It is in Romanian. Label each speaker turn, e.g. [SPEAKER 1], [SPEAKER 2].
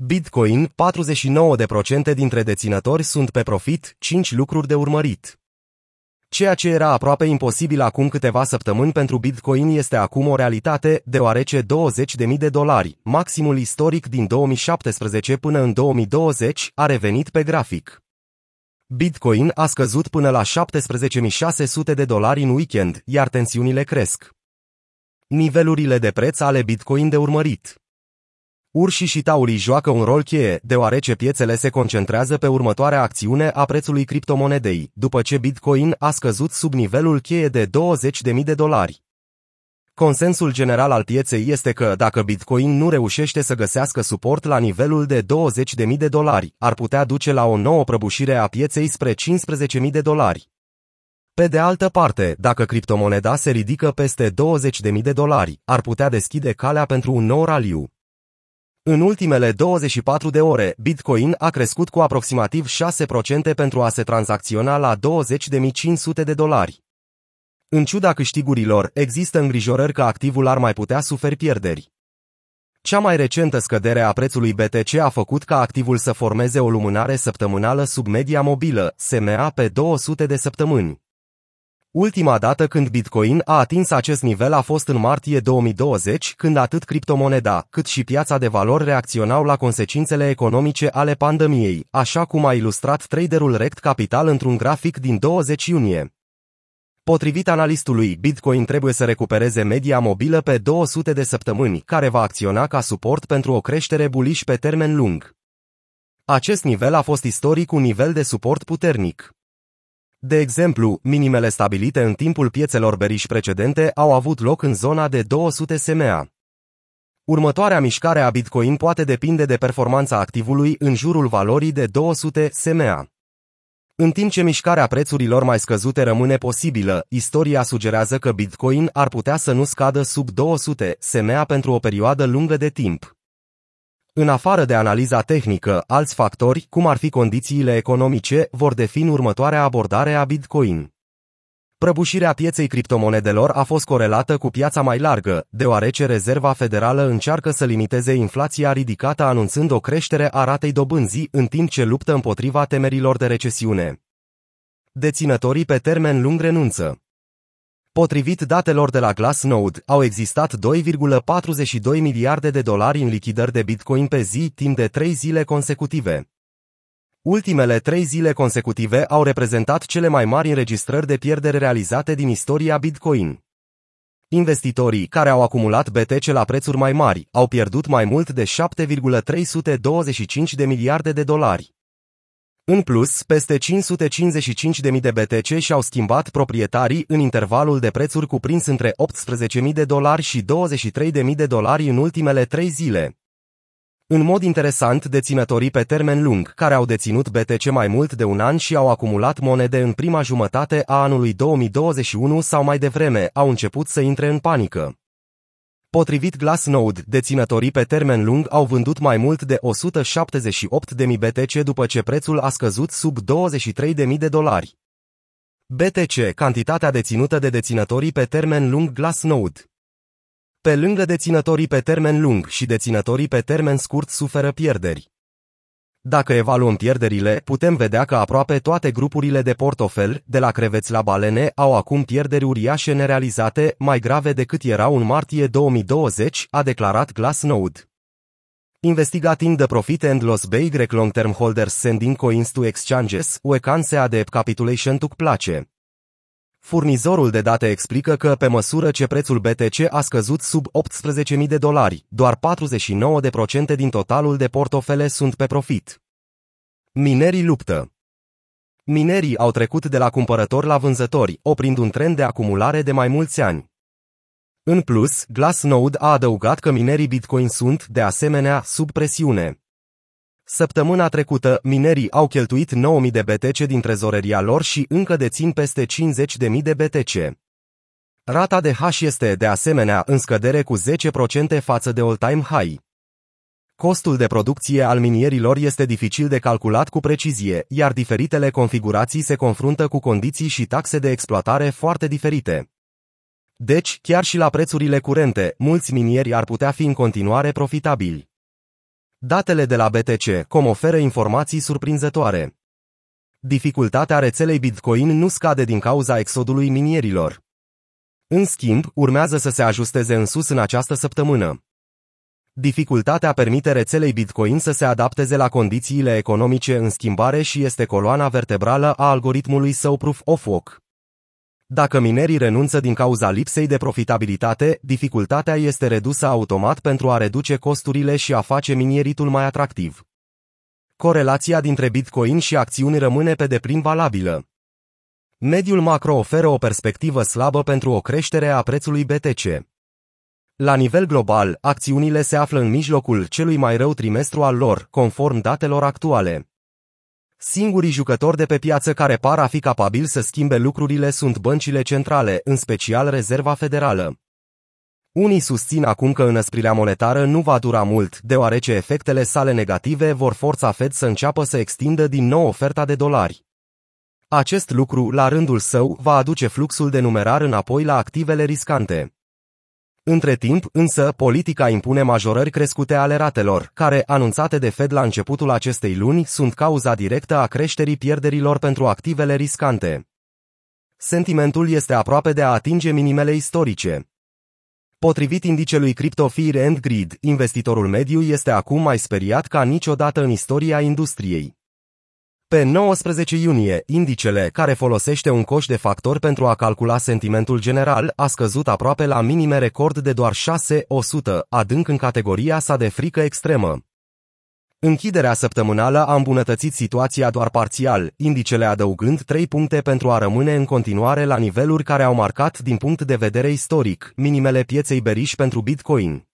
[SPEAKER 1] Bitcoin, 49% dintre deținători sunt pe profit, 5 lucruri de urmărit. Ceea ce era aproape imposibil acum câteva săptămâni pentru Bitcoin este acum o realitate, deoarece 20.000 de dolari, maximul istoric din 2017 până în 2020, a revenit pe grafic. Bitcoin a scăzut până la 17.600 de dolari în weekend, iar tensiunile cresc. Nivelurile de preț ale Bitcoin de urmărit. Urșii și taurii joacă un rol cheie, deoarece piețele se concentrează pe următoarea acțiune a prețului criptomonedei, după ce Bitcoin a scăzut sub nivelul cheie de 20.000 de dolari. Consensul general al pieței este că, dacă Bitcoin nu reușește să găsească suport la nivelul de 20.000 de dolari, ar putea duce la o nouă prăbușire a pieței spre 15.000 de dolari. Pe de altă parte, dacă criptomoneda se ridică peste 20.000 de dolari, ar putea deschide calea pentru un nou raliu. În ultimele 24 de ore, Bitcoin a crescut cu aproximativ 6% pentru a se tranzacționa la 20.500 de dolari. În ciuda câștigurilor, există îngrijorări că activul ar mai putea suferi pierderi. Cea mai recentă scădere a prețului BTC a făcut ca activul să formeze o lumânare săptămânală sub media mobilă, SMA pe 200 de săptămâni. Ultima dată când Bitcoin a atins acest nivel a fost în martie 2020, când atât criptomoneda, cât și piața de valori reacționau la consecințele economice ale pandemiei, așa cum a ilustrat traderul Rect Capital într-un grafic din 20 iunie. Potrivit analistului, Bitcoin trebuie să recupereze media mobilă pe 200 de săptămâni, care va acționa ca suport pentru o creștere bullish pe termen lung. Acest nivel a fost istoric un nivel de suport puternic. De exemplu, minimele stabilite în timpul piețelor beriș precedente au avut loc în zona de 200 SMA. Următoarea mișcare a Bitcoin poate depinde de performanța activului în jurul valorii de 200 SMA. În timp ce mișcarea prețurilor mai scăzute rămâne posibilă, istoria sugerează că Bitcoin ar putea să nu scadă sub 200 SMA pentru o perioadă lungă de timp. În afară de analiza tehnică, alți factori, cum ar fi condițiile economice, vor defini următoarea abordare a Bitcoin. Prăbușirea pieței criptomonedelor a fost corelată cu piața mai largă, deoarece Rezerva Federală încearcă să limiteze inflația ridicată anunțând o creștere a ratei dobânzii în timp ce luptă împotriva temerilor de recesiune. Deținătorii pe termen lung renunță. Potrivit datelor de la Glassnode, au existat 2,42 miliarde de dolari în lichidări de Bitcoin pe zi timp de trei zile consecutive. Ultimele trei zile consecutive au reprezentat cele mai mari înregistrări de pierdere realizate din istoria Bitcoin. Investitorii care au acumulat BTC la prețuri mai mari au pierdut mai mult de 7,325 de miliarde de dolari. În plus, peste 555.000 de BTC și-au schimbat proprietarii în intervalul de prețuri cuprins între 18.000 de dolari și 23.000 de dolari în ultimele trei zile. În mod interesant, deținătorii pe termen lung, care au deținut BTC mai mult de un an și au acumulat monede în prima jumătate a anului 2021 sau mai devreme, au început să intre în panică. Potrivit Glassnode, deținătorii pe termen lung au vândut mai mult de 178.000 BTC după ce prețul a scăzut sub 23.000 de dolari. BTC, cantitatea deținută de deținătorii pe termen lung Glassnode. Pe lângă deținătorii pe termen lung și deținătorii pe termen scurt suferă pierderi. Dacă evaluăm pierderile, putem vedea că aproape toate grupurile de portofel, de la creveți la balene, au acum pierderi uriașe nerealizate, mai grave decât erau în martie 2020, a declarat Glassnode. Investigating the profit and loss by Greg long-term holders sending coins to exchanges, we can say the capitulation took place. Furnizorul de date explică că pe măsură ce prețul BTC a scăzut sub 18.000 de dolari, doar 49% din totalul de portofele sunt pe profit. Minerii luptă. Minerii au trecut de la cumpărători la vânzători, oprind un trend de acumulare de mai mulți ani. În plus, Glassnode a adăugat că minerii Bitcoin sunt, de asemenea, sub presiune. Săptămâna trecută, minerii au cheltuit 9.000 de BTC din trezoreria lor și încă dețin peste 50.000 de BTC. Rata de hash este, de asemenea, în scădere cu 10% față de all-time high. Costul de producție al minierilor este dificil de calculat cu precizie, iar diferitele configurații se confruntă cu condiții și taxe de exploatare foarte diferite. Deci, chiar și la prețurile curente, mulți minieri ar putea fi în continuare profitabili. Datele de la BTC com oferă informații surprinzătoare. Dificultatea rețelei Bitcoin nu scade din cauza exodului minierilor. În schimb, urmează să se ajusteze în sus în această săptămână. Dificultatea permite rețelei Bitcoin să se adapteze la condițiile economice în schimbare și este coloana vertebrală a algoritmului său Proof of Work. Dacă minerii renunță din cauza lipsei de profitabilitate, dificultatea este redusă automat pentru a reduce costurile și a face minieritul mai atractiv. Corelația dintre Bitcoin și acțiuni rămâne pe deplin valabilă. Mediul macro oferă o perspectivă slabă pentru o creștere a prețului BTC. La nivel global, acțiunile se află în mijlocul celui mai rău trimestru al lor, conform datelor actuale. Singurii jucători de pe piață care par a fi capabili să schimbe lucrurile sunt băncile centrale, în special Rezerva Federală. Unii susțin acum că înăsprirea monetară nu va dura mult, deoarece efectele sale negative vor forța Fed să înceapă să extindă din nou oferta de dolari. Acest lucru, la rândul său, va aduce fluxul de numerar înapoi la activele riscante. Între timp, însă, politica impune majorări crescute ale ratelor, care, anunțate de Fed la începutul acestei luni, sunt cauza directă a creșterii pierderilor pentru activele riscante. Sentimentul este aproape de a atinge minimele istorice. Potrivit indicelui Crypto Fear and Greed, investitorul mediu este acum mai speriat ca niciodată în istoria industriei. Pe 19 iunie, indicele, care folosește un coș de factori pentru a calcula sentimentul general, a scăzut aproape la minime record de doar 6-100, adânc în categoria sa de frică extremă. Închiderea săptămânală a îmbunătățit situația doar parțial, indicele adăugând 3 puncte pentru a rămâne în continuare la niveluri care au marcat din punct de vedere istoric minimele pieței beriș pentru Bitcoin.